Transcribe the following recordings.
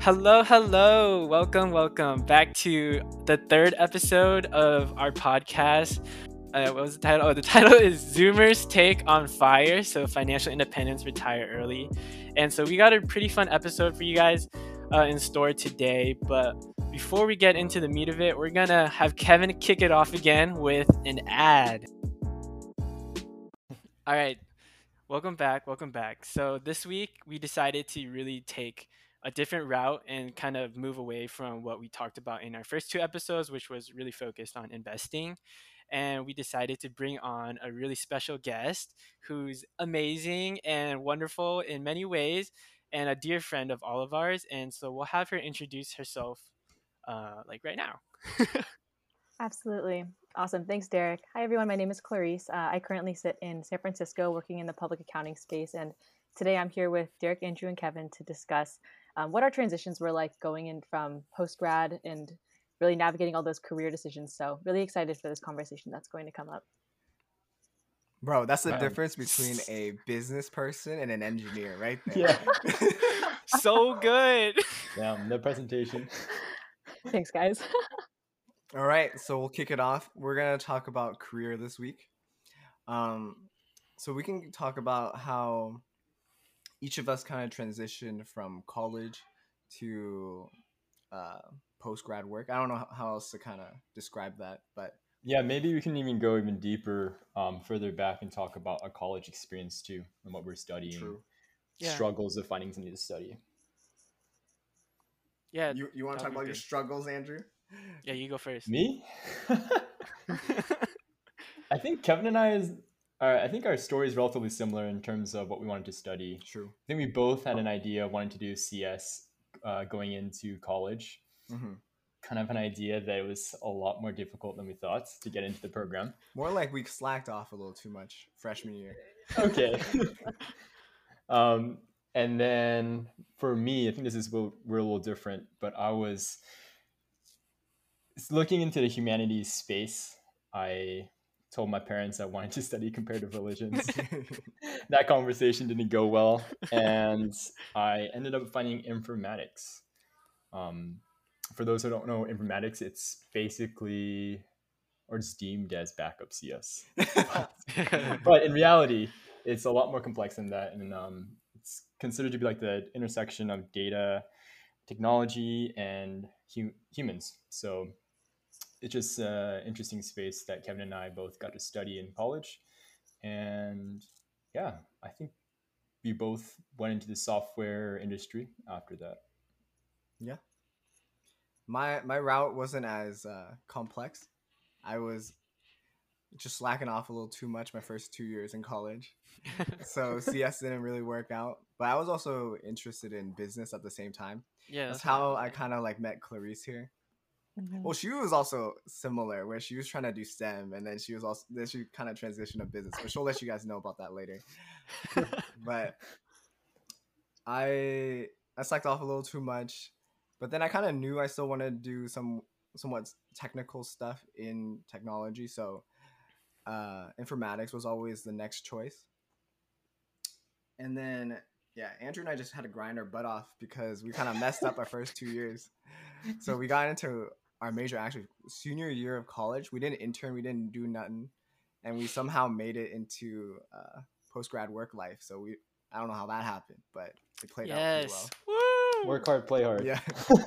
Hello, hello. Welcome, welcome back to the third episode of our podcast. Uh, what was the title? Oh, the title is Zoomers Take on Fire. So, financial independence, retire early. And so, we got a pretty fun episode for you guys uh, in store today. But before we get into the meat of it, we're going to have Kevin kick it off again with an ad. All right. Welcome back. Welcome back. So, this week we decided to really take a different route and kind of move away from what we talked about in our first two episodes, which was really focused on investing. And we decided to bring on a really special guest who's amazing and wonderful in many ways and a dear friend of all of ours. And so we'll have her introduce herself uh, like right now. Absolutely. Awesome. Thanks, Derek. Hi, everyone. My name is Clarisse. Uh, I currently sit in San Francisco working in the public accounting space. And today I'm here with Derek, Andrew, and Kevin to discuss um, what our transitions were like going in from post grad and really navigating all those career decisions. So, really excited for this conversation that's going to come up. Bro, that's the difference between a business person and an engineer, right there. Yeah. so good. Yeah, the presentation. Thanks, guys. All right, so we'll kick it off. We're gonna talk about career this week. Um, so we can talk about how each of us kind of transitioned from college to uh, post grad work. I don't know how else to kind of describe that, but yeah, maybe we can even go even deeper, um, further back, and talk about our college experience too, and what we're studying, True. Yeah. struggles of finding something to study. Yeah, you you want to talk about good. your struggles, Andrew? Yeah, you go first. Me? I think Kevin and I is our, I think our story is relatively similar in terms of what we wanted to study. True. I think we both had an idea of wanting to do CS uh, going into college. Mm-hmm. Kind of an idea that it was a lot more difficult than we thought to get into the program. More like we slacked off a little too much freshman year. Okay. um, and then for me, I think this is we're a little different, but I was looking into the humanities space. I told my parents I wanted to study comparative religions. that conversation didn't go well, and I ended up finding informatics. Um, for those who don't know informatics, it's basically or it's deemed as backup CS. but in reality, it's a lot more complex than that, and um, it's considered to be like the intersection of data, technology, and hu- humans. So it's just an uh, interesting space that Kevin and I both got to study in college. And yeah, I think we both went into the software industry after that. Yeah. My my route wasn't as uh, complex. I was just slacking off a little too much my first two years in college. so CS didn't really work out. But I was also interested in business at the same time. Yeah. That's, that's how I kind of like met Clarisse here. Mm-hmm. Well, she was also similar, where she was trying to do STEM, and then she was also then she kind of transitioned to business. But she'll let you guys know about that later. but I I slacked off a little too much, but then I kind of knew I still wanted to do some somewhat technical stuff in technology, so uh, informatics was always the next choice. And then yeah, Andrew and I just had to grind our butt off because we kind of messed up our first two years. So we got into our major actually senior year of college. We didn't intern, we didn't do nothing, and we somehow made it into uh, post grad work life. So we I don't know how that happened, but it played yes. out pretty well. Woo! Work hard, play hard. Yeah.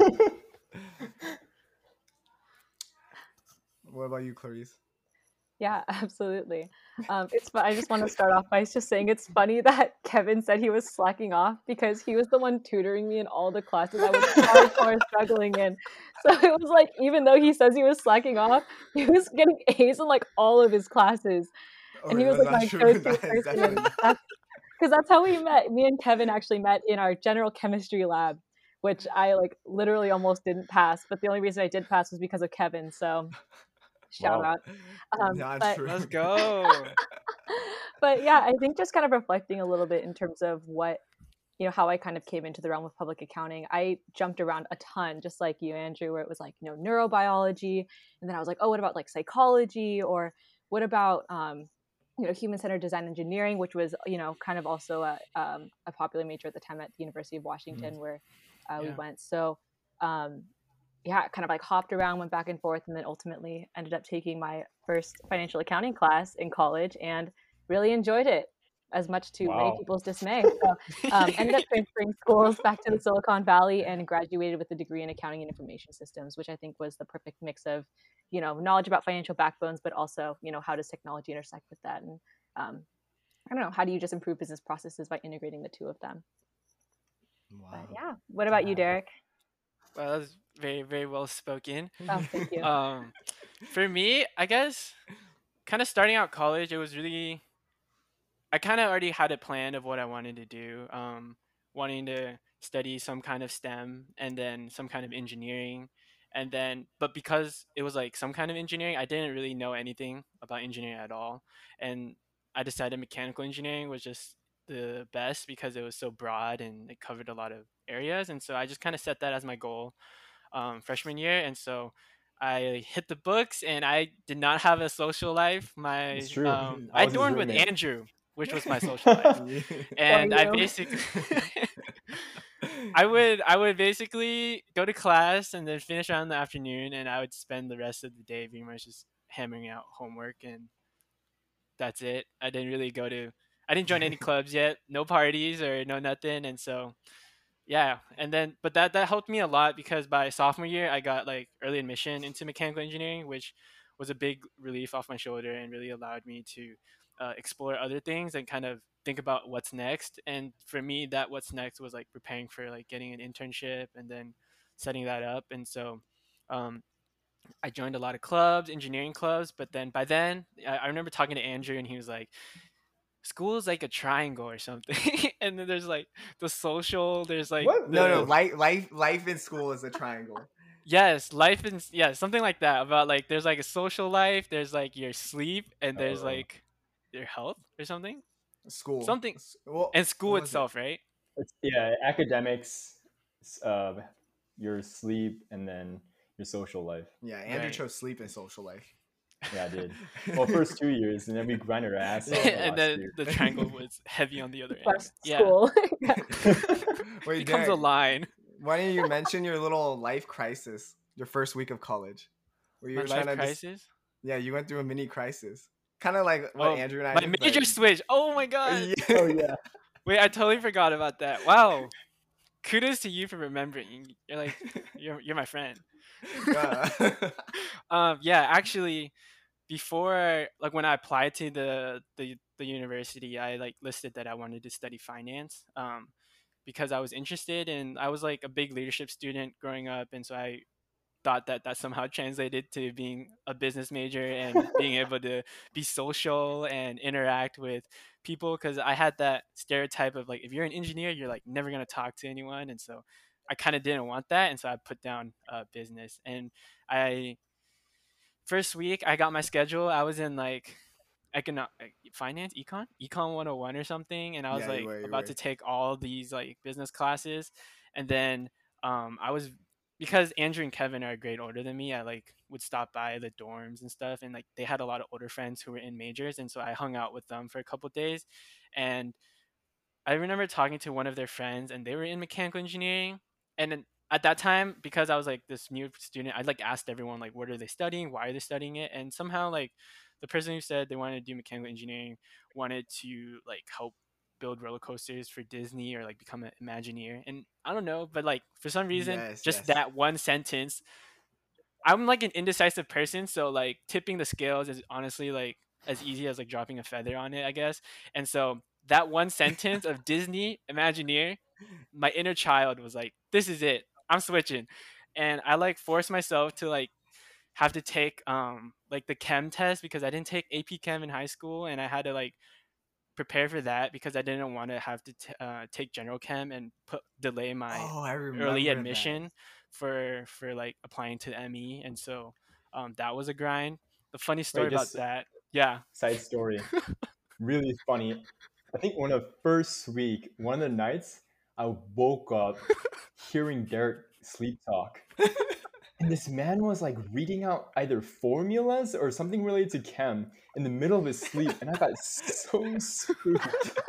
what about you, Clarisse? Yeah, absolutely. Um, it's I just want to start off by just saying it's funny that Kevin said he was slacking off because he was the one tutoring me in all the classes I was hardcore struggling in. So it was like even though he says he was slacking off, he was getting A's in like all of his classes, oh, and he was like my go-to person. Because that's how we met. Me and Kevin actually met in our general chemistry lab, which I like literally almost didn't pass. But the only reason I did pass was because of Kevin. So shout wow. out. Um, but, let's go. but yeah, I think just kind of reflecting a little bit in terms of what you know how I kind of came into the realm of public accounting. I jumped around a ton, just like you, Andrew, where it was like you know neurobiology, and then I was like, oh, what about like psychology, or what about um, you know human centered design engineering, which was you know kind of also a um, a popular major at the time at the University of Washington, mm. where uh, we went. So um, yeah, kind of like hopped around, went back and forth, and then ultimately ended up taking my first financial accounting class in college and really enjoyed it as much to many people's dismay. So um, ended up transferring schools back to the Silicon Valley and graduated with a degree in accounting and information systems, which I think was the perfect mix of, you know, knowledge about financial backbones, but also, you know, how does technology intersect with that? And um, I don't know, how do you just improve business processes by integrating the two of them? Wow. But yeah, what about you, Derek? Well, that was very very well spoken. Oh, thank you. um, for me, I guess, kind of starting out college, it was really, I kind of already had a plan of what I wanted to do. Um, wanting to study some kind of STEM and then some kind of engineering, and then, but because it was like some kind of engineering, I didn't really know anything about engineering at all, and I decided mechanical engineering was just the best because it was so broad and it covered a lot of areas, and so I just kind of set that as my goal um, freshman year, and so I hit the books, and I did not have a social life. My It's true. Um, I I dormed with roommate. Andrew, which was my social life, and I you. basically. I would I would basically go to class and then finish out in the afternoon and I would spend the rest of the day pretty much just hammering out homework and that's it. I didn't really go to I didn't join any clubs yet, no parties or no nothing and so yeah, and then but that that helped me a lot because by sophomore year I got like early admission into mechanical engineering, which was a big relief off my shoulder and really allowed me to uh, explore other things and kind of think about what's next. And for me, that what's next was like preparing for like getting an internship and then setting that up. And so um, I joined a lot of clubs, engineering clubs. But then by then, I, I remember talking to Andrew and he was like, school is like a triangle or something. and then there's like the social, there's like What? no, no, life, life, life in school is a triangle. Yes, life and yeah, something like that. About like there's like a social life, there's like your sleep, and there's Oh. like your health or something, School. Something- Well, and school what was it? itself, right? It's, yeah, academics, s- uh, your sleep, and then your social life. Yeah, Andrew Right. chose sleep and social life. Yeah, I did. Well, first two years, and then we grinded our ass the and then year. the triangle was heavy on the other end. Plus Yeah, school. Yeah. Wait, it becomes a line. why didn't you mention your little life crisis, your first week of college? Where you My were life trying to dis- crisis. Yeah, you went through a mini crisis. Kind of like what Well, Andrew and I My did, major but- switch. Oh my god. Yeah. oh yeah. Wait, I totally forgot about that. Wow. Kudos to you for remembering. You're like you're you're my friend. Yeah. um yeah actually before like when i applied to the the, the university i like listed that i wanted to study finance um because i was interested and i was like a big leadership student growing up and so i thought that that somehow translated to being a business major and being able to be social and interact with people because i had that stereotype of like if you're an engineer you're like never going to talk to anyone and so i kind of didn't want that and so i put down uh, business and i first week I got my schedule. I was in like econo- finance, econ, econ 101 or something, and I was Yeah, you like were, you about were. to take all these like business classes, and then um, I was because Andrew and Kevin are a grade older than me. I like would stop by the dorms and stuff, and like they had a lot of older friends who were in majors, and so I hung out with them for a couple days, and I remember talking to one of their friends, and they were in mechanical engineering, and then at that time because i was like this new student i like asked everyone like what are they studying? Why are they studying it? And somehow like the person who said they wanted to do mechanical engineering wanted to like help build roller coasters for disney or like become an imagineer and i don't know but like for some reason Yes, just yes. that one sentence i'm like an indecisive person so like tipping the scales is honestly like as easy as like dropping a feather on it i guess and so that one sentence of disney imagineer my inner child was like this is it i'm switching and i like forced myself to like have to take um like the chem test because i didn't take ap chem in high school and i had to like prepare for that because i didn't want to have to t- uh, take general chem and put delay my oh, early that. admission for for like applying to me and so um that was a grind the funny story about that yeah Side story, really funny. I think one of the first week, one of the nights, I woke up hearing Derek sleep talk. And this man was like reading out either formulas or something related to chem in the middle of his sleep, and I got so spooked.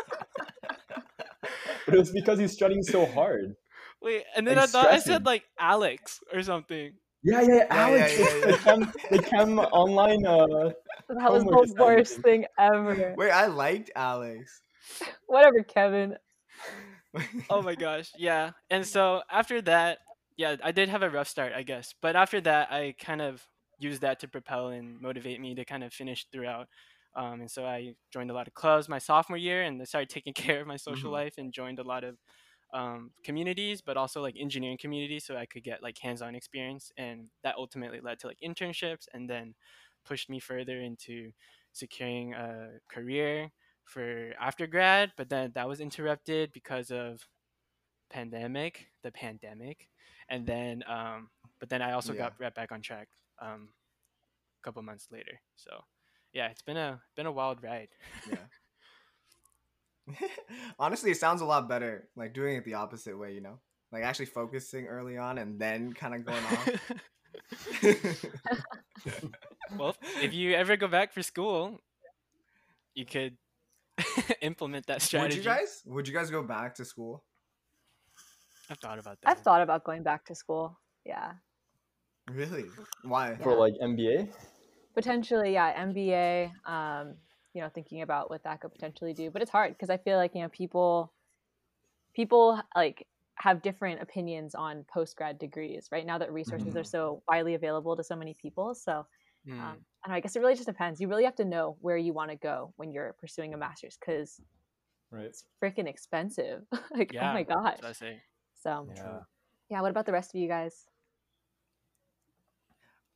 but it was because he's studying so hard. Wait, and then Like I thought I said like Alex or something. Yeah, yeah, yeah, Alex. yeah, They yeah. come, they come online. Uh, That was the worst thing. thing ever. Wait, I liked Alex. Whatever, Kevin. Oh my gosh, yeah. And so after that, yeah, I did have a rough start, I guess. But after that, I kind of used that to propel and motivate me to kind of finish throughout. Um, and so I joined a lot of clubs my sophomore year and I started taking care of my social Mhm. life and joined a lot of um, communities, but also like engineering communities, so I could get like hands-on experience, and that ultimately led to like internships, and then pushed me further into securing a career for after grad. But then that was interrupted because of pandemic, the pandemic, and then um, but then I also Yeah. got right back on track um, a couple months later. So yeah, it's been a been a wild ride. yeah. Honestly, it sounds a lot better like doing it the opposite way, you know? Like actually focusing early on and then kind of going off. well, if you ever go back for school, you could implement that strategy. would strategy. you guys? Would you guys go back to school? I've thought about that. I've thought about going back to school. Yeah. Really? Why? for like MBA. Potentially, yeah, MBA. Um, you know, thinking about what that could potentially do. But it's hard because I feel like, you know, people people like have different opinions on post grad degrees, right? Now that resources are Mhm. so widely available to so many people. So Hmm. um, I, I guess it really just depends. You really have to know where you want to go when you're pursuing a master's because Right. it's freaking expensive. like, yeah, oh my gosh. That's what I say. So, Yeah. yeah, what about the rest of you guys?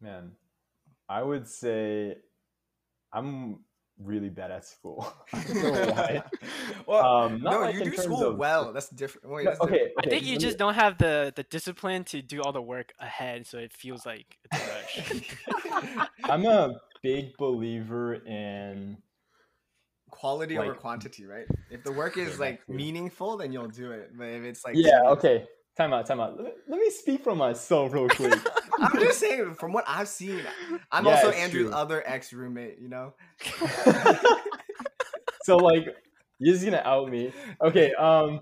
Man, I would say I'm really bad at school. I don't know why. well, Um, no, like you do school of- well. That's different. Wait, that's okay, different. I think you let me- just don't have the the discipline to do all the work ahead, so it feels like it's a rush. I'm a big believer in Quality over quantity, right? If the work is like meaningful, then you'll do it. But if it's like yeah. Okay. Time out. Time out. Let me, let me speak for myself real quick. I'm just saying from what I've seen. I'm Yeah, also Andrew's true. other ex roommate. You know. so like you're just gonna out me okay um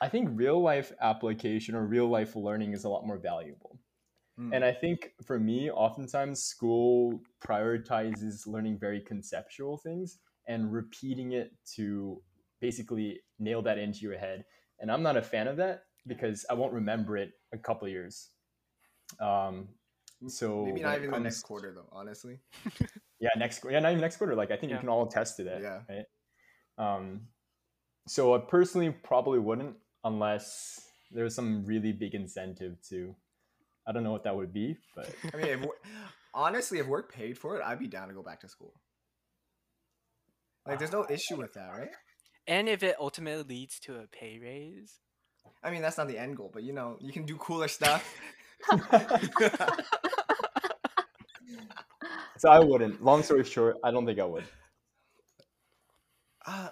i think real life application or real life learning is a lot more valuable Hmm. and i think for me oftentimes school prioritizes learning very conceptual things and repeating it to basically nail that into your head and i'm not a fan of that because i won't remember it a couple years um so Maybe not it even the next quarter though. Honestly. yeah next yeah not even next quarter like i think Yeah. you can all attest to that Yeah. right um so i personally probably wouldn't unless there's some really big incentive to i don't know what that would be but I mean, if, honestly, if work paid for it, I'd be down to go back to school. Like, there's no issue with that, right? And if it ultimately leads to a pay raise, I mean, that's not the end goal, but you know, you can do cooler stuff. so i wouldn't long story short i don't think i would Uh,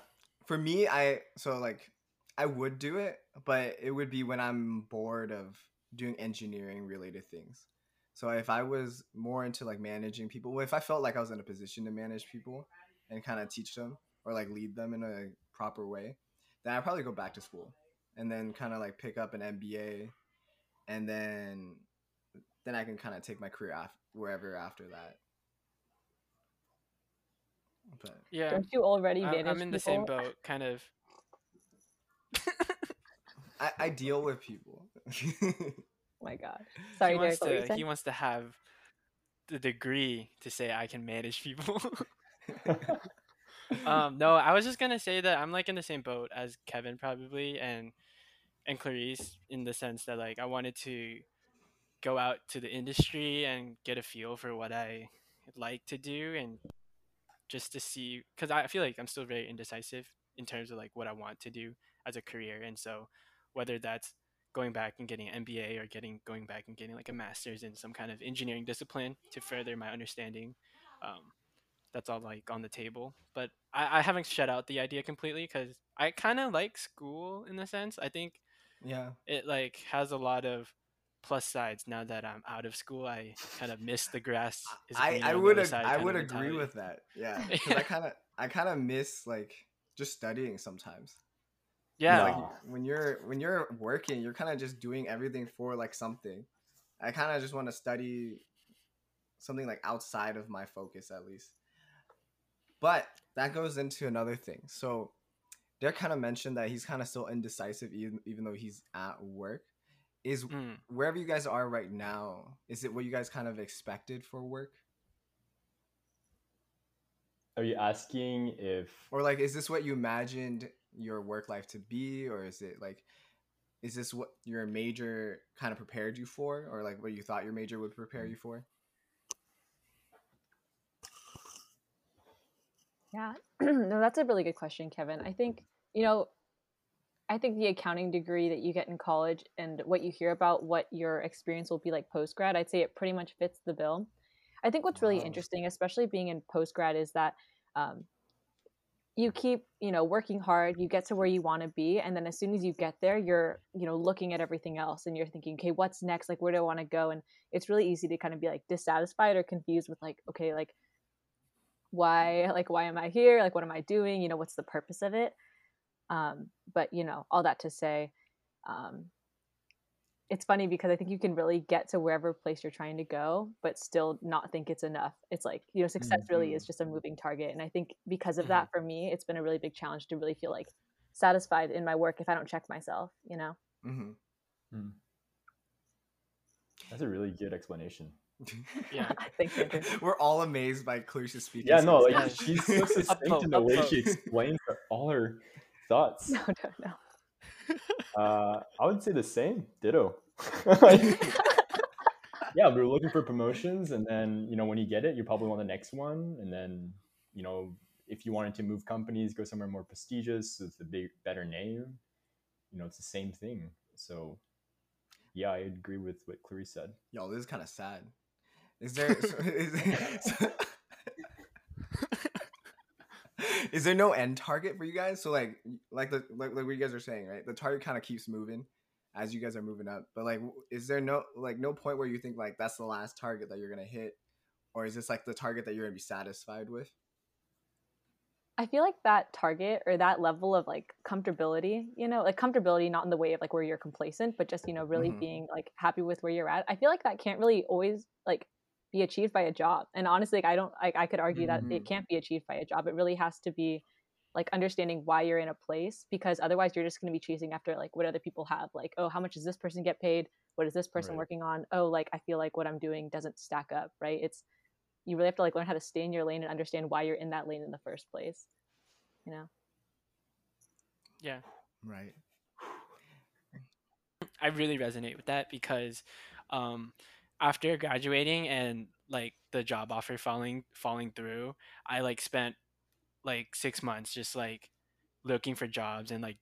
for me, I so like I would do it, but it would be when I'm bored of doing engineering related things. So if I was more into like managing people, if I felt like I was in a position to manage people and kind of teach them or like lead them in a proper way, then I'd probably go back to school and then kind of like pick up an MBA, and then then I can kind of take my career af- wherever after that. But yeah, Don't you already I, manage I'm in the same boat, kind of. I, I deal with people. Oh my god! Sorry, he wants Derek, what were you to he wants to have the degree to say I can manage people. um, no, I was just gonna say that I'm like in the same boat as Kevin probably and and Clarisse in the sense that like I wanted to go out to the industry and get a feel for what I like to do and just to see because I feel like I'm still very indecisive in terms of like what I want to do as a career and so whether that's going back and getting an MBA or getting going back and getting like a master's in some kind of engineering discipline to further my understanding. Um, that's all like on the table. But I, I haven't shut out the idea completely because I kind of like school in the sense. I think yeah. it like has a lot of plus sides now that I'm out of school. I kind of miss the grass. Is I, I would ag- I would agree mentality. with that. Yeah, I kind of I kind of miss like just studying sometimes. Yeah. like No. when you're when you're working, you're kind of just doing everything for like something. I kind of just want to study something like outside of my focus at least. But that goes into another thing. So Derek kind of mentioned that he's kind of still indecisive even even though he's at work. Is Mm. wherever you guys are right now, is it what you guys kind of expected for work? Are you asking if Or like is this what you imagined your work life to be or is it like is this what your major kind of prepared you for or like what you thought your major would prepare you for? Yeah, no, that's a really good question, Kevin. I think, you know, I think the accounting degree that you get in college and what you hear about what your experience will be like post grad, I'd say it pretty much fits the bill. I think what's really Wow. interesting, especially being in post grad, is that um, you keep, you know, working hard, you get to where you want to be, and then as soon as you get there, you're, you know, looking at everything else and you're thinking, okay, what's next? Like, where do I want to go? And it's really easy to kind of be like dissatisfied or confused with like, okay, like why like why am i here? Like what am i doing? You know what's the purpose of it? Um but you know all that to say um it's funny because i think you can really get to wherever place you're trying to go but still not think it's enough. It's like you know success really is just a moving target and i think because of that for me it's been a really big challenge to really feel like satisfied in my work if i don't check myself you know? Mm-hmm. That's a really good explanation. Yeah. thanks andrew We're all amazed by Clarisha's speaking. Yeah, no, like she's so succinct in the way she explains her, all her thoughts. no no no Uh, I would say the same. Ditto. Yeah, we were looking for promotions, and then you know when you get it, you probably want the next one, and then you know if you wanted to move companies, go somewhere more prestigious with a big better name. You know, it's the same thing. So, yeah, I agree with what Clarisse said. Yo, this is kind of sad. Is there so, is, so- is there no end target for you guys? So like like the like, like what you guys are saying, right? The target kind of keeps moving as you guys are moving up. But like, is there no like no point where you think like that's the last target that you're gonna hit, or is this like the target that you're gonna be satisfied with? I feel like that target or that level of like comfortability, you know, like comfortability not in the way of like where you're complacent, but just, you know, really Mhm. being like happy with where you're at. I feel like that can't really always like be achieved by a job. And honestly, like I don't like I could argue that it Mhm. can't be achieved by a job. It really has to be like understanding why you're in a place because otherwise you're just going to be chasing after like what other people have. Like, oh, how much does this person get paid? What is this person Right. working on? Oh, like I feel like what I'm doing doesn't stack up, right? It's you really have to like learn how to stay in your lane and understand why you're in that lane in the first place. You know? Yeah. Right. I really resonate with that because um, after graduating and like the job offer falling falling through, I like spent like six months just like looking for jobs and like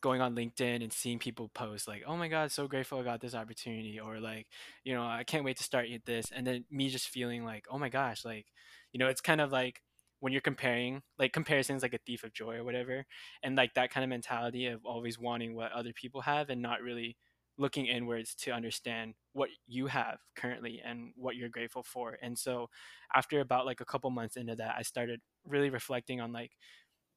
going on LinkedIn and seeing people post like, "Oh my God, so grateful I got this opportunity," or like, you know, I can't wait to start this, and then me just feeling like, "Oh my gosh," like, you know, it's kind of like when you're comparing, like comparisons like a thief of joy or whatever, and like that kind of mentality of always wanting what other people have and not really looking inwards to understand what you have currently and what you're grateful for. And so after about like a couple months into that, I started really reflecting on like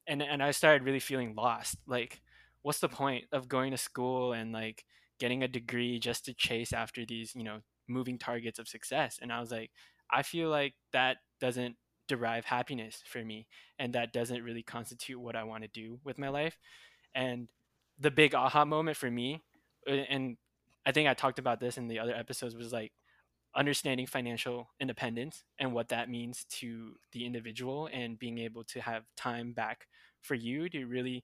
and and I started really feeling lost. Like what's the point of going to school and like getting a degree just to chase after these, you know, moving targets of success? And I was like I feel like that doesn't derive happiness for me and that doesn't really constitute what I want to do with my life. And the big aha moment for me and I think I talked about this in the other episodes was like understanding financial independence and what that means to the individual and being able to have time back for you to really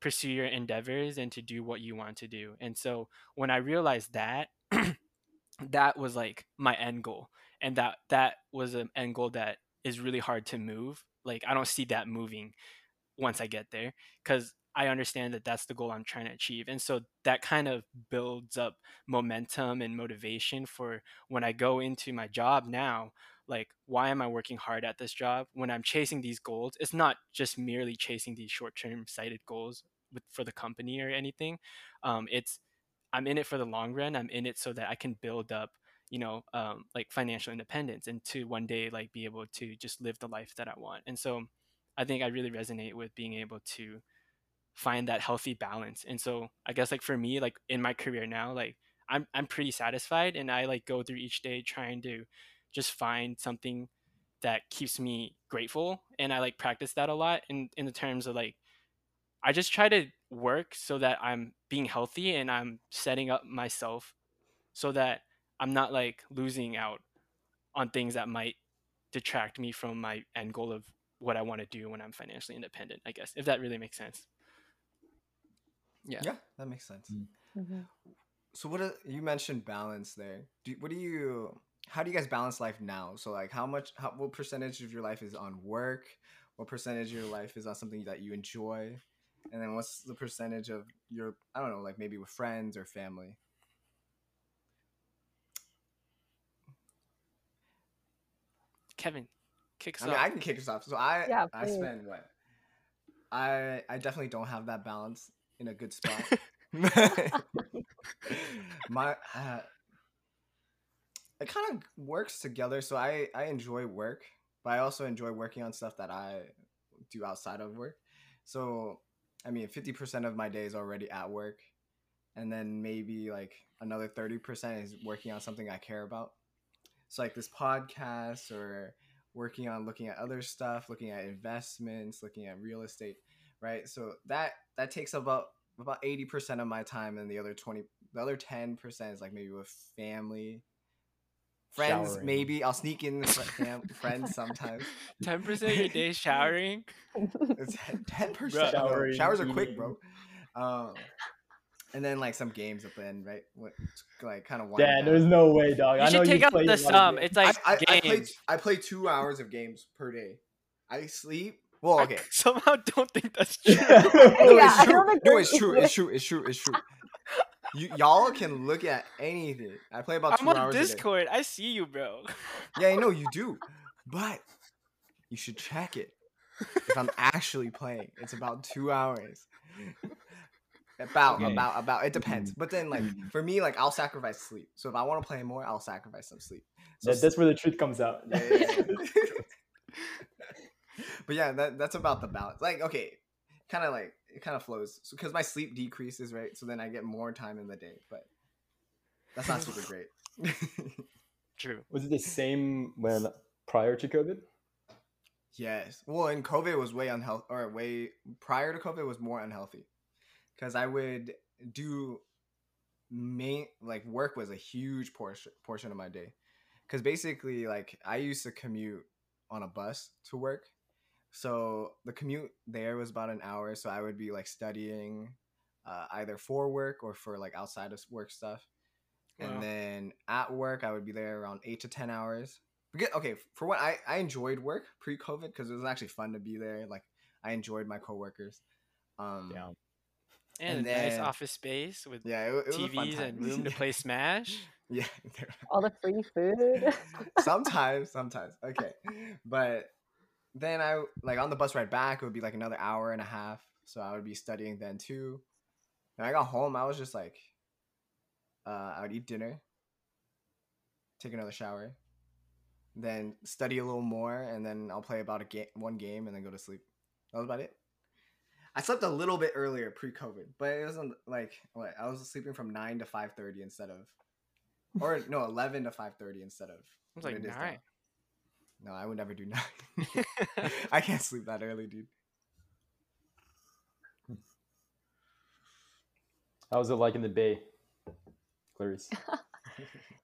pursue your endeavors and to do what you want to do. And so when I realized that that was like my end goal and that that was an end goal that is really hard to move. Like I don't see that moving once I get there because I understand that that's the goal I'm trying to achieve. And so that kind of builds up momentum and motivation for when I go into my job now. Like, why am I working hard at this job when I'm chasing these goals? It's not just merely chasing these short term sighted goals with, for the company or anything. Um, it's I'm in it for the long run. I'm in it so that I can build up, you know, um, like financial independence and to one day like be able to just live the life that I want. And so I think I really resonate with being able to find that healthy balance. And so I guess like for me, like in my career now, like I'm I'm pretty satisfied and I like go through each day trying to just find something that keeps me grateful and I like practice that a lot in in the terms of like I just try to work so that I'm being healthy and I'm setting up myself so that I'm not like losing out on things that might detract me from my end goal of what I want to do when I'm financially independent, I guess, if that really makes sense. Yeah. Yeah, that makes sense. Mm-hmm. So what are, you mentioned balance there. Do, what do you how do you guys balance life now? So like how much how what percentage of your life is on work? What percentage of your life is on something that you enjoy? And then what's the percentage of your I don't know, like maybe with friends or family? Kevin, kick us I mean, off. I can kick us off. So I Yeah, I spend what? I I definitely don't have that balance in a good spot. My uh, it kind of works together. So I I enjoy work, but I also enjoy working on stuff that I do outside of work. So I mean, fifty percent of my day is already at work, and then maybe like another thirty percent is working on something I care about. So like this podcast or working on looking at other stuff, looking at investments, looking at real estate, right? So that that takes about about eighty percent of my time, and the other twenty, the other ten percent is like maybe with family, friends. Showering. Maybe I'll sneak in fr- friends sometimes. Ten percent of your day showering. It's ten percent. Showers are quick, bro. Um, and then like some games at the end, right? What, like kind of. Yeah, there's no way, dog. You I know should take you out the a lot of sum. It's like I, I, I play games. I play two hours of games per day. I sleep. Well, okay. I somehow don't think that's true. No, Yeah, it's true. don't No, it's true. It's true. It's true. It's true. You y'all can look at anything. I play about 2 I'm on hours a day. Discord. I see you, bro. Yeah, I know you do, but you should check it. If I'm actually playing, it's about two hours. About, Okay. about, about. It depends. But then, like Mhm. for me, like I'll sacrifice sleep. So if I want to play more, I'll sacrifice some sleep. So That- that's where the truth comes out. Yeah, yeah, yeah. but yeah, that that's about the balance. Like, okay, kind of like it kind of flows because my sleep decreases, right? So then I get more time in the day, but that's not super great. True. Was it the same when prior to COVID? yes. Well, and COVID was way unhealthy, or way prior to COVID was more unhealthy because I would do main like work was a huge portion portion of my day because basically like I used to commute on a bus to work. So the commute there was about an hour. So I would be like studying uh, either for work or for like outside of work stuff. Wow. And then at work, I would be there around eight to 10 hours. Because- Okay, for what I, I enjoyed work pre COVID because it was actually fun to be there. Like I enjoyed my coworkers. Um, Yeah. And, And a nice office space with yeah, it, it was a fun TVs and room to play Smash. yeah, All the free food. sometimes sometimes okay but then i like on the bus ride back it would be like another hour and a half so i would be studying then too. And i got home i was just like uh i would eat dinner take another shower then study a little more and then i'll play about a game one game and then go to sleep. That was about it. I slept a little bit earlier pre-covid but it wasn't like what i was sleeping from 9 to 5.30 instead of or no 11 to 5.30 instead of I was like it nine. No, I would never do nine. I can't sleep that early, dude. How was it like in the Bay, Clarisse?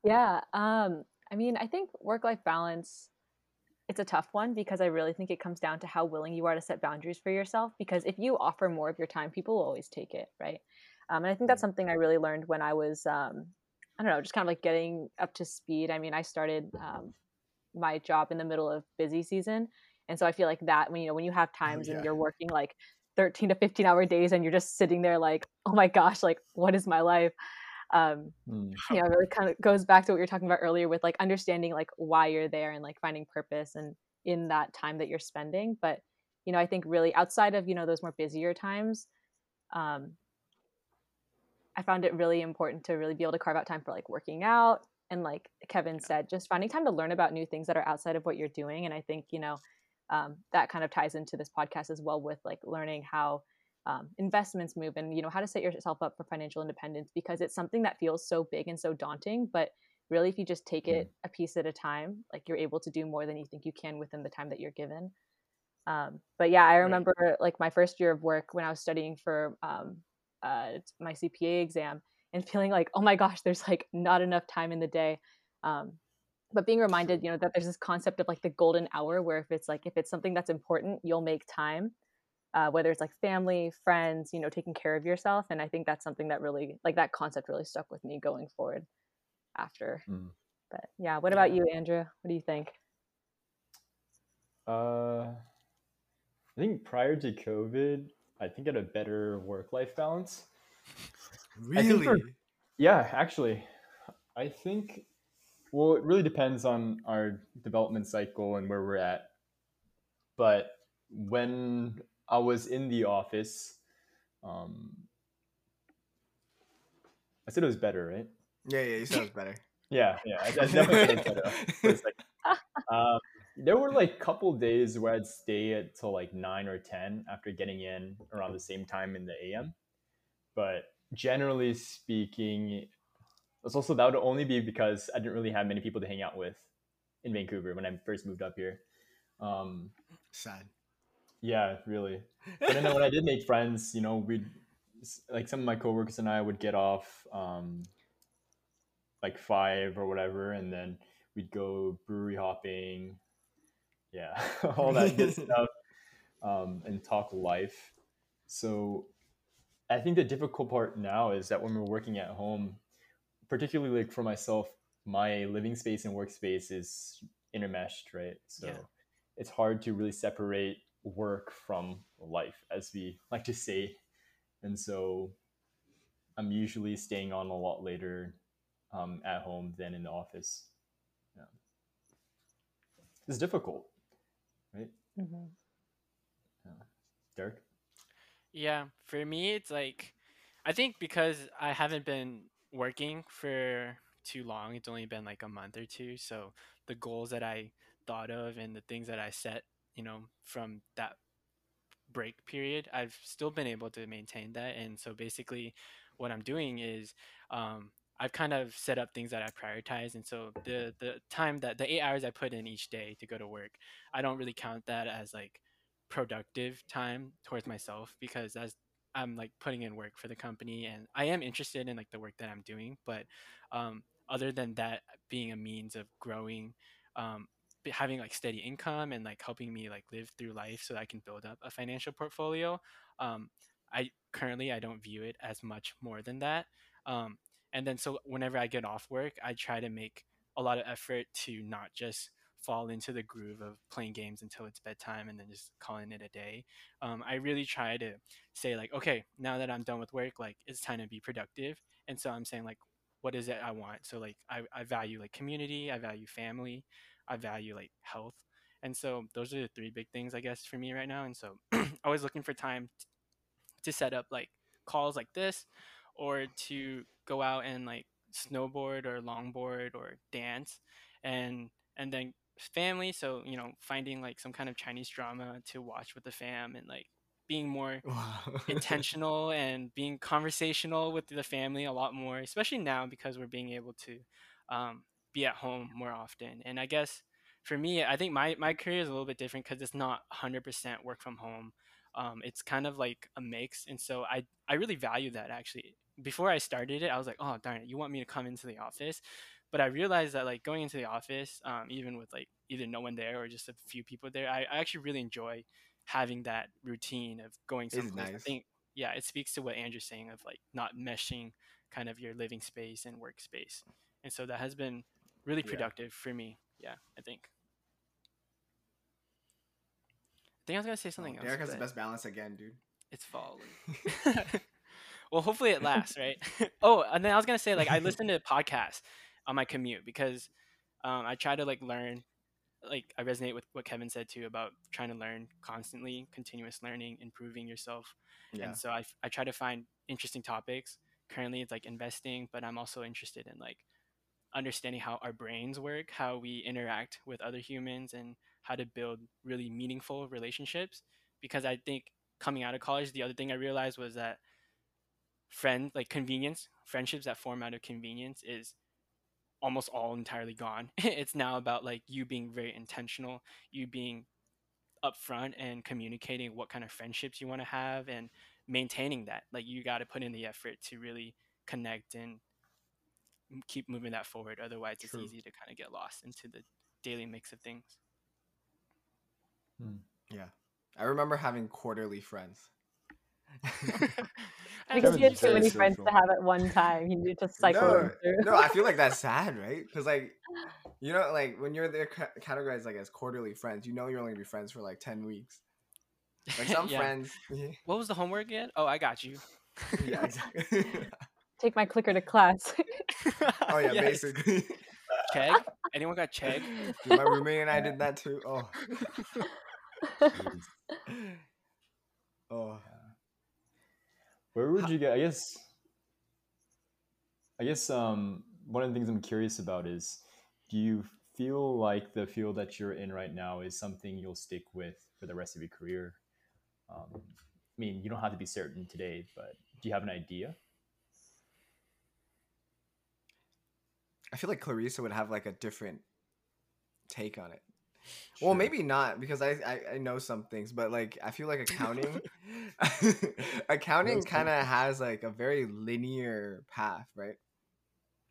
Yeah. Um, I mean, I think work life balance it's a tough one because I really think it comes down to how willing you are to set boundaries for yourself. Because if you offer more of your time, people will always take it, right? Um, and I think that's something I really learned when I was, um, I don't know, just kind of like getting up to speed. I mean, I started um, my job in the middle of busy season, and so I feel like that when you know when you have times yeah. and you're working like 13 to 15 hour days and you're just sitting there like, oh my gosh, like what is my life? Um, Hmm. you know, it really kind of goes back to what you were talking about earlier with like understanding like why you're there and like finding purpose and in that time that you're spending. But, you know, I think really outside of, you know, those more busier times, um, I found it really important to really be able to carve out time for like working out and like Kevin said, just finding time to learn about new things that are outside of what you're doing. And I think, you know, um, that kind of ties into this podcast as well with like learning how um, investments move and you know how to set yourself up for financial independence because it's something that feels so big and so daunting but really if you just take it a piece at a time like you're able to do more than you think you can within the time that you're given. Um, but yeah i remember like my first year of work when i was studying for um, uh, my cpa exam and feeling like oh my gosh there's like not enough time in the day um, but being reminded you know that there's this concept of like the golden hour where if it's like if it's something that's important you'll make time uh, whether it's like family friends you know taking care of yourself and i think that's something that really like that concept really stuck with me going forward after. Mm. But yeah, what about you, Andrew? What do you think? Uh, I think prior to COVID, I think I had a better work life balance. Really? Yeah, actually, I think. Well, it really depends on our development cycle and where we're at. But when I was in the office, um, I said it was better, right? Yeah, yeah, you said it was better. yeah, yeah, I, I definitely said better. Um, there were like couple days where I'd stay until like nine or ten after getting in around the same time in the AM. But generally speaking, it's also that would only be because I didn't really have many people to hang out with in Vancouver when I first moved up here. Um, Sad. Yeah, really. But then when I did make friends, you know, we'd like some of my coworkers and I would get off um, like five or whatever, and then we'd go brewery hopping, yeah, all that good stuff, um, and talk life. So I think the difficult part now is that when we're working at home, particularly like for myself, my living space and workspace is intermeshed, right? So yeah. it's hard to really separate work from life, as we like to say. And so I'm usually staying on a lot later um, at home than in the office. Yeah. It's difficult, right? Mm-hmm. Yeah. Derek? Yeah, for me, it's like, I think because I haven't been working for too long, it's only been like a month or two. So the goals that I thought of and the things that I set, you know, from that break period, I've still been able to maintain that. And so basically, what I'm doing is um, I've kind of set up things that I prioritize, and so the the time that the eight hours I put in each day to go to work, I don't really count that as like productive time towards myself because as I'm like putting in work for the company, and I am interested in like the work that I'm doing, but um, other than that being a means of growing, um, having like steady income and like helping me like live through life so I can build up a financial portfolio. Um, I currently I don't view it as much more than that. Um, and then so whenever i get off work i try to make a lot of effort to not just fall into the groove of playing games until it's bedtime and then just calling it a day. Um, i really try to say like okay now that i'm done with work like it's time to be productive. And so i'm saying like what is it i want? So like i, I value like community i value family i value like health. And so those are the three big things i guess for me right now. And so always looking for time to set up like calls like this or to go out and like snowboard or longboard or dance. And and then family so you know finding like some kind of chinese drama to watch with the fam and like being more wow. intentional and being conversational with the family a lot more especially now because we're being able to um, be at home more often and i guess for me i think my, my career is a little bit different because it's not 100% work from home um, it's kind of like a mix and so i i really value that actually before I started it, I was like, oh darn it, you want me to come into the office? But I realized that like going into the office, um, even with like either no one there or just a few people there, I, I actually really enjoy having that routine of going someplace. Nice. I think yeah, it speaks to what Andrew's saying of like not meshing kind of your living space and workspace. And so that has been really productive yeah. for me. Yeah, I think. I think I was gonna say something oh, else. Derek has the best balance again, dude. It's fall. well, hopefully it lasts, right? oh, and then I was gonna say like I listen to podcasts on my commute because um, I try to like learn. Like I resonate with what Kevin said too about trying to learn constantly, continuous learning, improving yourself. Yeah. And so I, I try to find interesting topics. Currently, it's like investing, but I'm also interested in like understanding how our brains work, how we interact with other humans, and how to build really meaningful relationships. Because I think coming out of college, the other thing I realized was that friend like convenience, friendships that form out of convenience is almost all entirely gone. it's now about like you being very intentional, you being upfront and communicating what kind of friendships you want to have and maintaining that. Like you got to put in the effort to really connect and keep moving that forward. Otherwise, True. it's easy to kind of get lost into the daily mix of things. Hmm. Yeah. I remember having quarterly friends. Because Kevin's he had too many friends to have at one time. He needed to cycle no, through. no, I feel like that's sad, right? Because like, you know, like when you're there ca- categorized like as quarterly friends, you know you're only gonna be friends for like ten weeks. Like some Yeah. friends, yeah, What was the homework again? Oh, I got you. yeah, exactly. Take my clicker to class. oh yeah, Yes. basically. Chegg? Anyone got Chegg? Dude, my roommate and I did that too. Oh, oh, Where would you get? I guess. I guess um, one of the things I'm curious about is, do you feel like the field that you're in right now is something you'll stick with for the rest of your career? Um, I mean, you don't have to be certain today, but do you have an idea? I feel like Clarisse would have like a different take on it. Well, maybe not because I, I I know some things, but like I feel like accounting, accounting kind of has like a very linear path, right?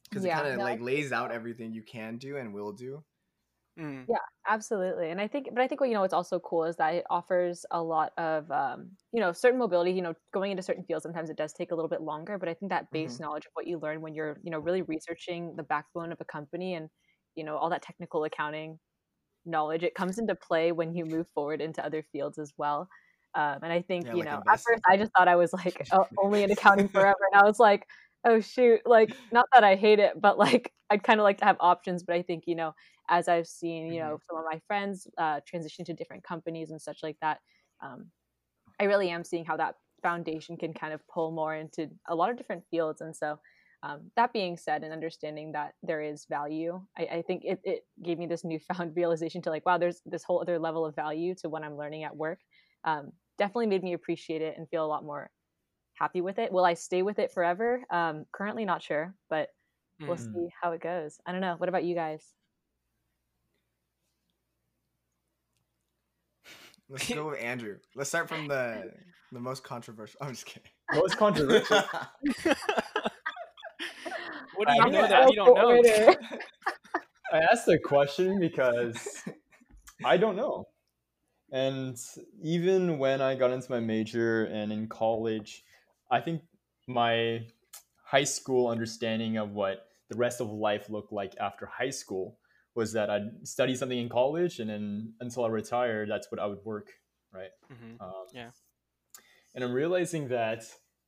Because Yeah, it kind of no, like lays out everything you can do and will do. Mm. Absolutely. And I think, but I think what, you know, what's also cool is that it offers a lot of, um, you know, certain mobility, you know, going into certain fields, sometimes it does take a little bit longer, but I think that base knowledge of what you learn when you're, you know, really researching the backbone of a company and, you know, all that technical accounting knowledge, it comes into play when you move forward into other fields as well. Um, and I think, Yeah, you like know, at first I just thought I was like oh, only in accounting forever. And I was like, oh shoot, like not that I hate it, but like I'd kind of like to have options. But I think, you know, as I've seen, you know, some of my friends uh, transition to different companies and such like that, um, I really am seeing how that foundation can kind of pull more into a lot of different fields. And so, um, that being said, and understanding that there is value, I, I think it, it gave me this newfound realization to like, wow, there's this whole other level of value to what I'm learning at work. Um, definitely made me appreciate it and feel a lot more happy with it. Will I stay with it forever? Um, currently, not sure, but we'll Mm. see how it goes. I don't know. What about you guys? Let's go with Andrew. Let's start from the the most controversial. I'm just kidding. Most controversial. what do I you mean, know that you don't know? I asked the question because I don't know. And even when I got into my major and in college, I think my high school understanding of what the rest of life looked like after high school was that I'd study something in college and then until I retired, that's what I would work, right? Mhm. Um, Yeah. And I'm realizing that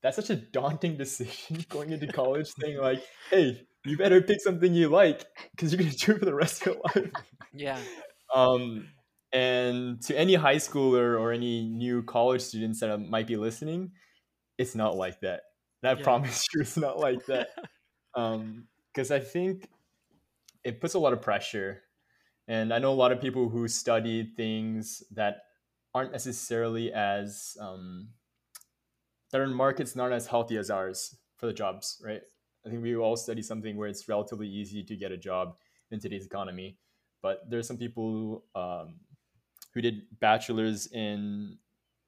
that's such a daunting decision going into college, saying like, "Hey, you better pick something you like because you're gonna do it for the rest of your life." Yeah. Um, and to any high schooler or any new college students that might be listening, it's not like that. And I Yeah. promise you, it's not like that. Um, because I think it puts a lot of pressure. And I know a lot of people who study things that aren't necessarily as um, that are in markets not as healthy as ours for the jobs, right? I think we all study something where it's relatively easy to get a job in today's economy, but there's some people um, who did bachelors in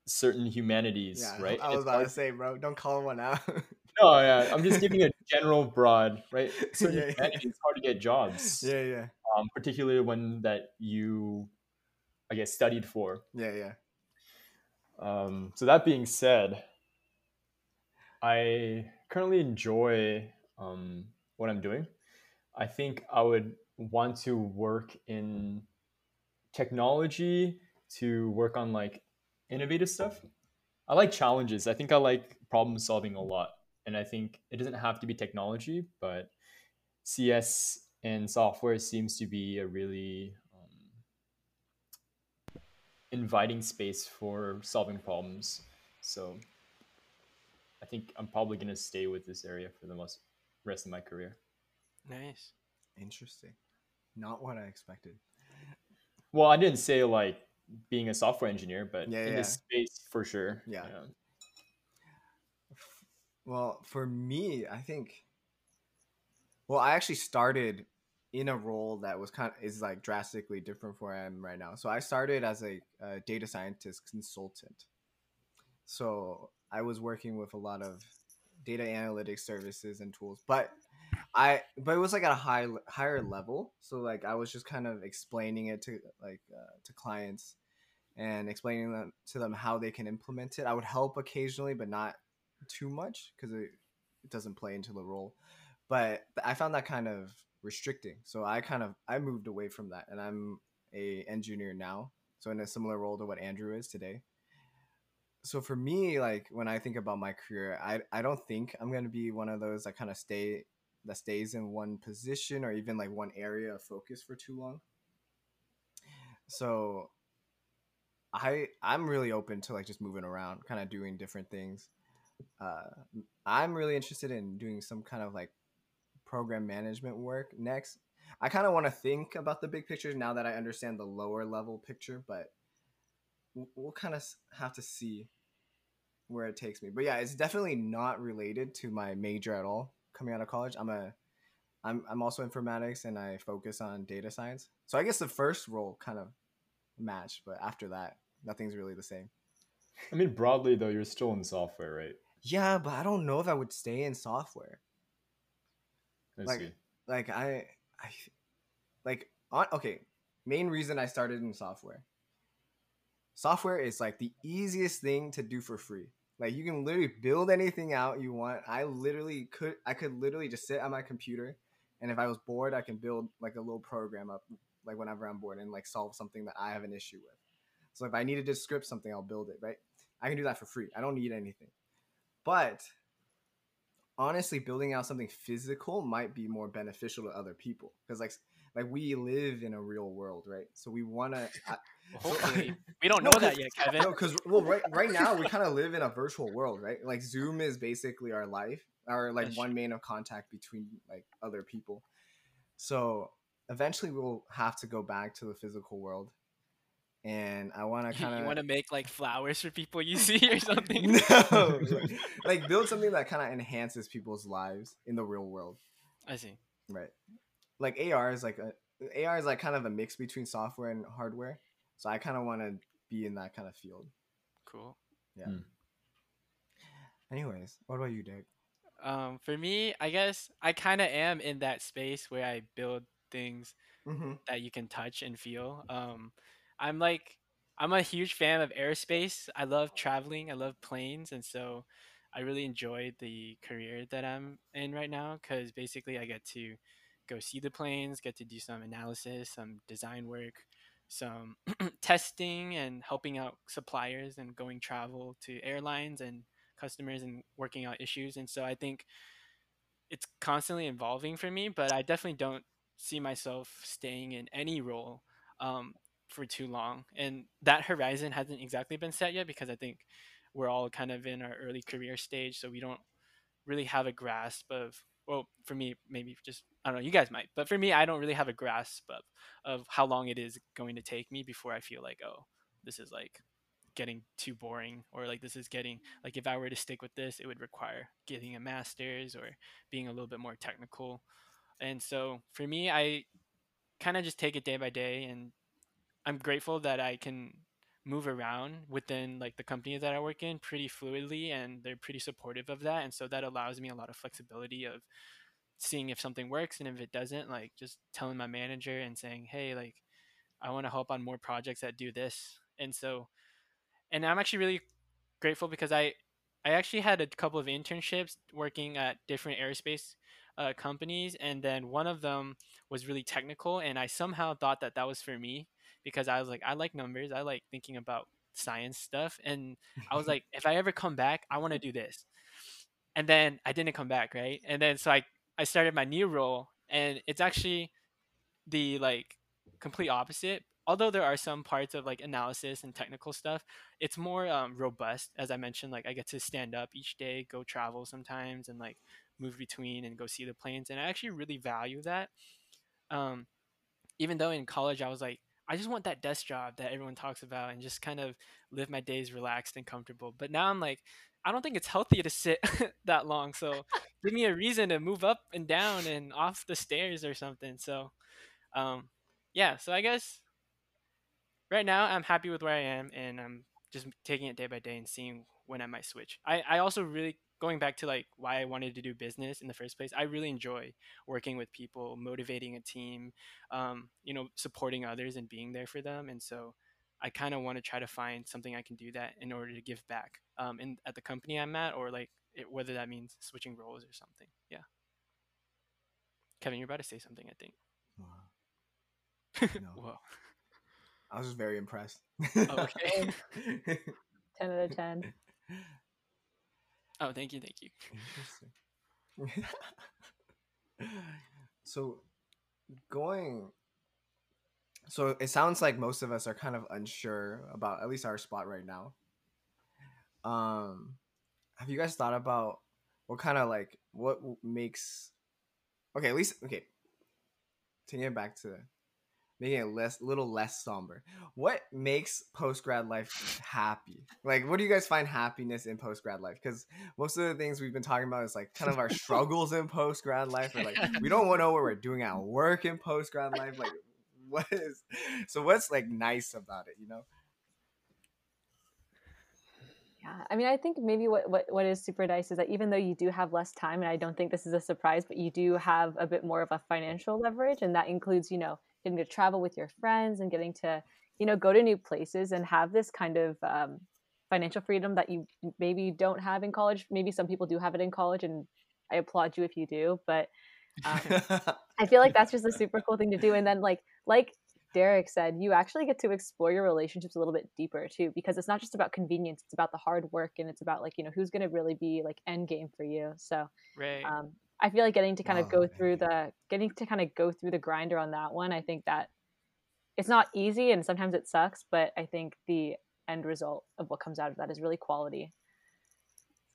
certain humanities, yeah, right? I was it's about hard- to say, bro, don't call one out. no, yeah, I'm just giving a general broad, right? Certain Yeah, humanities, it's hard to get jobs, yeah, yeah, um, particularly one that you, I guess, studied for. yeah, yeah. Um, so that being said, I currently enjoy um, what I'm doing. I think I would want to work in technology to work on like innovative stuff. I like challenges. I think I like problem solving a lot. And I think it doesn't have to be technology, but CS and software seems to be a really um, inviting space for solving problems. So I think I'm probably going to stay with this area for the most rest of my career. Nice. Interesting. Not what I expected. Well, I didn't say like being a software engineer, but Yeah, in yeah. this space for sure. Yeah. Well, for me, I think. Well, I actually started in a role that was kind of is like drastically different from where I am right now. So I started as a, a data scientist consultant. So I was working with a lot of data analytics services and tools, but I but it was like at a high higher level. So like I was just kind of explaining it to like uh, to clients and explaining them to them how they can implement it. I would help occasionally, but not too much because it, it doesn't play into the role. But I found that kind of restricting. So I kind of I moved away from that, and I'm a engineer now. So in a similar role to what Andrew is today. So for me, like when I think about my career, I I don't think I'm gonna be one of those that kind of stay that stays in one position or even like one area of focus for too long. So I I'm really open to like just moving around, kind of doing different things. Uh, I'm really interested in doing some kind of like program management work next. I kind of want to think about the big picture now that I understand the lower level picture, but we'll, we'll kind of have to see where it takes me. But yeah, it's definitely not related to my major at all. Coming out of college, I'm a I'm I'm also informatics and I focus on data science. So I guess the first role kind of matched, but after that, nothing's really the same. I mean, broadly though, you're still in software, right? Yeah, but I don't know if I would stay in software. I Like- see. Like I I like on okay, main reason I started in software. Software is like the easiest thing to do for free. Like you can literally build anything out you want. I literally could I could literally just sit on my computer and if I was bored, I can build like a little program up like whenever I'm bored and like solve something that I have an issue with. So if I needed to script something, I'll build it, right? I can do that for free. I don't need anything. But honestly, building out something physical might be more beneficial to other people because like like we live in a real world, right? So we want to. Hopefully, we don't No, know that 'cause- yet, Kevin. No, because well, right right now we kind of live in a virtual world, right? Like Zoom is basically our life, our like That's one main of contact between like other people. So eventually we'll have to go back to the physical world, and I want to You, kind of want to make like flowers for people you see or something? no, like build something that kind of enhances people's lives in the real world. I see. Right. Like AR is like a AR is like kind of a mix between software and hardware. So I kind of want to be in that kind of field. Cool. Yeah. Anyways, what about you, Derek? Um, for me, I guess I kind of am in that space where I build things Mm-hmm. that you can touch and feel. Um, I'm like, I'm a huge fan of aerospace. I love traveling. I love planes, and so I really enjoy the career that I'm in right now because basically I get to go see the planes, get to do some analysis, some design work, some testing, and helping out suppliers and going travel to airlines and customers and working out issues. And so I think it's constantly evolving for me, but I definitely don't see myself staying in any role um, for too long. And that horizon hasn't exactly been set yet because I think we're all kind of in our early career stage, so we don't really have a grasp of. Well, for me, maybe just I don't know. You guys might, but for me, I don't really have a grasp of of how long it is going to take me before I feel like, oh, this is like getting too boring, or like this is getting like if I were to stick with this, it would require getting a master's or being a little bit more technical. And so for me, I kind of just take it day by day, and I'm grateful that I can move around within like the company that I work in pretty fluidly, and they're pretty supportive of that. And so that allows me a lot of flexibility of seeing if something works, and if it doesn't, like just telling my manager and saying, hey, like I want to help on more projects that do this. And so, and I'm actually really grateful because I I actually had a couple of internships working at different aerospace uh, companies, and then one of them was really technical, and I somehow thought that that was for me because I was like, I like numbers, I like thinking about science stuff, and I was like, if I ever come back, I want to do this. And then I didn't come back, right? And then so I I started my new role, and it's actually the like complete opposite. Although there are some parts of like analysis and technical stuff, it's more um, robust. As I mentioned, like I get to stand up each day, go travel sometimes, and like move between and go see the planes. And I actually really value that. Um, even though in college I was like, I just want that desk job that everyone talks about and just kind of live my days relaxed and comfortable. But now I'm like, I don't think it's healthy to sit that long. So give me a reason to move up and down and off the stairs or something. So, um, yeah. So I guess right now I'm happy with where I am and I'm just taking it day by day and seeing when I might switch. I, I also really going back to like why I wanted to do business in the first place. I really enjoy working with people, motivating a team, um, you know, supporting others and being there for them. And so I kind of want to try to find something I can do that in order to give back um, in at the company I'm at, or like it, whether that means switching roles or something. Yeah. Kevin, you're about to say something, I think. No. Whoa. I was just very impressed. Okay. 10 out of 10. Oh, thank you, thank you. Interesting. so going so it sounds like most of us are kind of unsure about at least our spot right now. Um have you guys thought about what kind of like what makes okay, at least okay. Taking it back to making it less little less somber. What makes post grad life happy? Like, what do you guys find happiness in post grad life? Because most of the things we've been talking about is like kind of our struggles in post grad life, or like we don't want to know what we're doing at work in post grad life. Like, what is so? What's like nice about it? You know? Yeah, I mean, I think maybe what, what what is super nice is that even though you do have less time, and I don't think this is a surprise, but you do have a bit more of a financial leverage, and that includes, you know, getting to travel with your friends and getting to, you know, go to new places and have this kind of um, financial freedom that you maybe don't have in college. Maybe some people do have it in college, and I applaud you if you do, but um, I feel like that's just a super cool thing to do. And then like like Derek said, you actually get to explore your relationships a little bit deeper too, because it's not just about convenience; it's about the hard work, and it's about like you know who's going to really be like end game for you. So Right. um, I feel like getting to kind of Wow, go man. through the getting to kind of go through the grinder on that one. I think that it's not easy, and sometimes it sucks, but I think the end result of what comes out of that is really quality.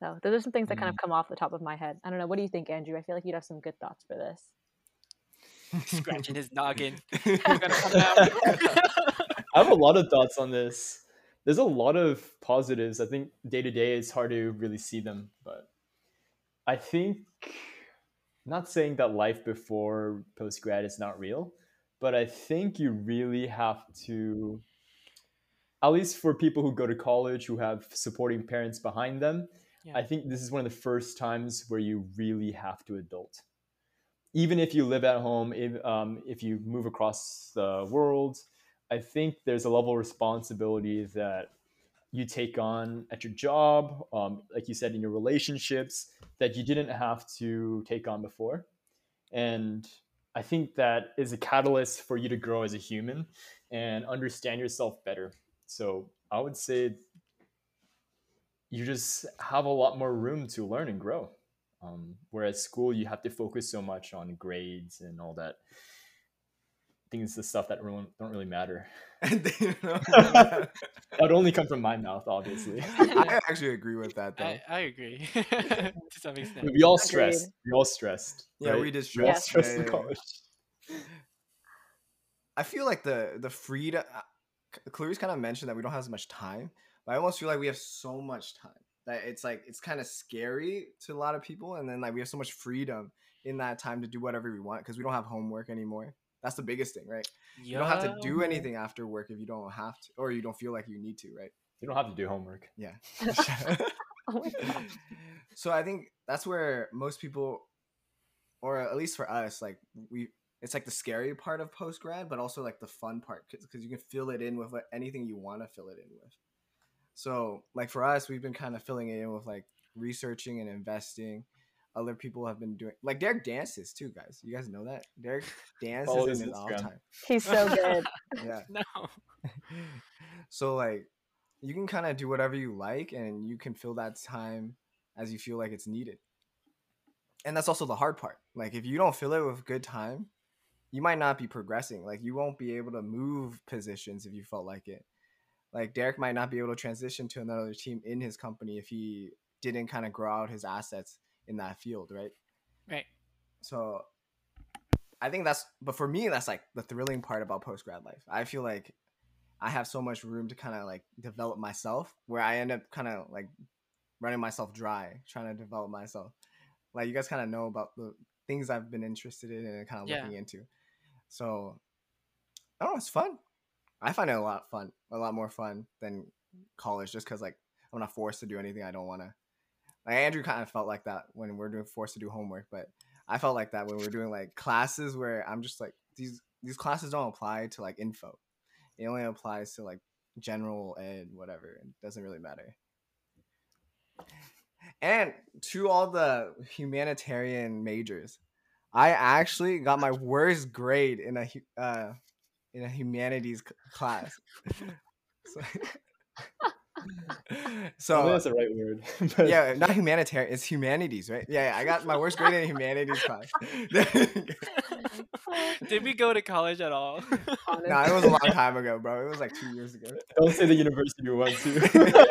So those are some things that kind of mm. come off the top of my head. I don't know. What do you think, Andrew? I feel like you'd have some good thoughts for this. Scratching his noggin. We're gonna come out. I have a lot of thoughts on this. There's a lot of positives. I think day to day it's hard to really see them, but I think not saying that life before post grad is not real, but I think you really have to at least for people who go to college who have supporting parents behind them, Yeah. I think this is one of the first times where you really have to adult. Even if you live at home, if, um, if you move across the world, I think there's a level of responsibility that you take on at your job, um, like you said, in your relationships, that you didn't have to take on before. And I think that is a catalyst for you to grow as a human and understand yourself better. So I would say you just have a lot more room to learn and grow. Um, whereas school, you have to focus so much on grades and all that. Things, the stuff that really, don't really matter. That would only come from my mouth, obviously. I actually agree with that though. I, I agree to some extent. we all stressed. We all stressed. Yeah, right? we did We all stress. stressed Yeah, in yeah, yeah. college. I feel like the the freedom. Uh, Clarisse kind of mentioned that we don't have as much time, but I almost feel like we have so much time that it's like it's kind of scary to a lot of people, and then like we have so much freedom in that time to do whatever we want because we don't have homework anymore. That's the biggest thing, right? You don't have to do anything after work if you don't have to, or you don't feel like you need to, right? You don't have to do homework. Yeah. Oh my so I think that's where most people, or at least for us, like we, it's like the scary part of post grad, but also like the fun part because you can fill it in with like, anything you want to fill it in with. So like for us, we've been kind of filling it in with like researching and investing. Other people have been doing like Derek dances too, guys. You guys know that Derek dances Follow in his his off time. He's so good. Yeah. No. so like you can kind of do whatever you like and you can fill that time as you feel like it's needed and that's also the hard part like if you don't fill it with good time you might not be progressing like you won't be able to move positions if you felt like it like derek might not be able to transition to another team in his company if he didn't kind of grow out his assets in that field right Right. so I think that's but for me that's like the thrilling part about post grad life. I feel like I have so much room to kind of like develop myself where I end up kind of like running myself dry trying to develop myself. Like you guys kind of know about the things I've been interested in and kind of Yeah. looking into. So I don't know, it's fun. I find it a lot fun, a lot more fun than college just cuz like I'm not forced to do anything I don't want to. Like Andrew kind of felt like that when we're doing forced to do homework, but I felt like that when we're doing like classes where I'm just like these these classes don't apply to like info. It only applies to like general ed, whatever. It doesn't really matter. And to all the humanitarian majors, I actually got my worst grade in a uh, in a humanities class. so, I think so that's uh, the right word. but- yeah, not humanitarian. It's humanities, right? Yeah, yeah, I got my worst grade in humanities class. Did we go to college at all? Honestly. no, it was a long time ago, bro. It was like two years ago. Don't say the university you went to.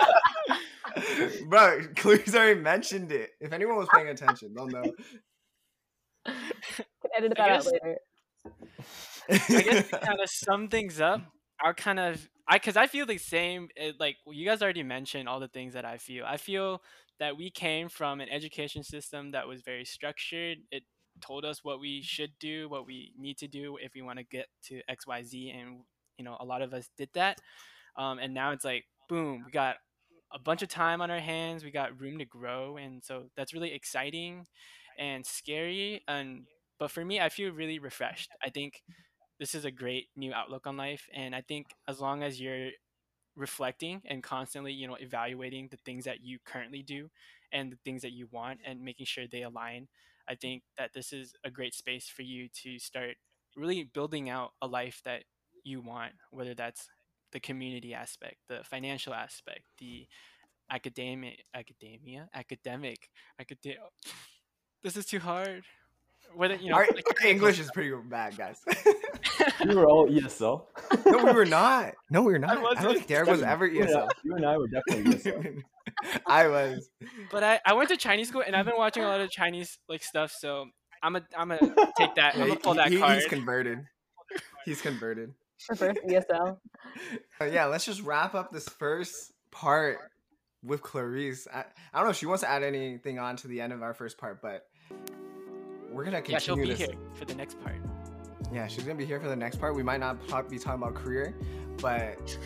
bro, Clues already mentioned it. If anyone was paying attention, they'll know. Can edit I that out guess- later. I guess to kind of sum things up, I'll kind of I because I feel the same. It, like you guys already mentioned all the things that I feel. I feel that we came from an education system that was very structured. It told us what we should do, what we need to do if we want to get to X, Y, Z, and you know a lot of us did that. Um, and now it's like boom, we got a bunch of time on our hands. We got room to grow, and so that's really exciting and scary. And but for me, I feel really refreshed. I think this is a great new outlook on life and i think as long as you're reflecting and constantly you know evaluating the things that you currently do and the things that you want and making sure they align i think that this is a great space for you to start really building out a life that you want whether that's the community aspect the financial aspect the academic academia? Academic? Academic this is too hard whether you know Our, like, our English is pretty bad, guys. we were all ESL. no, we were not. No, we were not. I, don't wasn't. think Derek was ever You and I- ESL. You and I were definitely ESL. I was. But I, I went to Chinese school and I've been watching a lot of Chinese like stuff, so I'm a I'm gonna take that. I'm gonna pull he- that he- card. He's converted. He's converted. Reverse ESL. Uh, yeah, let's just wrap up this first part with Clarisse. I, I don't know if she wants to add anything on to the end of our first part, but we're gonna yeah, she'll continue be this. here for the next part. Yeah, she's gonna be here for the next part. We might not talk, be talking about career, but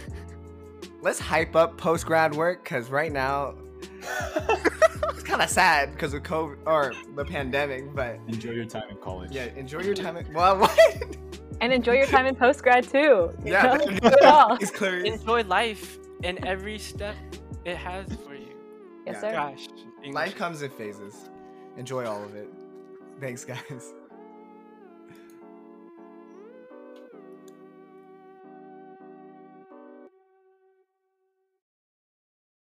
let's hype up post grad work because right now it's kind of sad because of COVID or the pandemic. But Enjoy your time in college. yeah, enjoy your time. At, well, what? And enjoy your time in post grad too. yeah, know? Do it all. it's clear. Enjoy life and every step it has for you. Yes, Yeah. sir. Gosh, English. Life comes in phases. Enjoy all of it. Thanks, guys.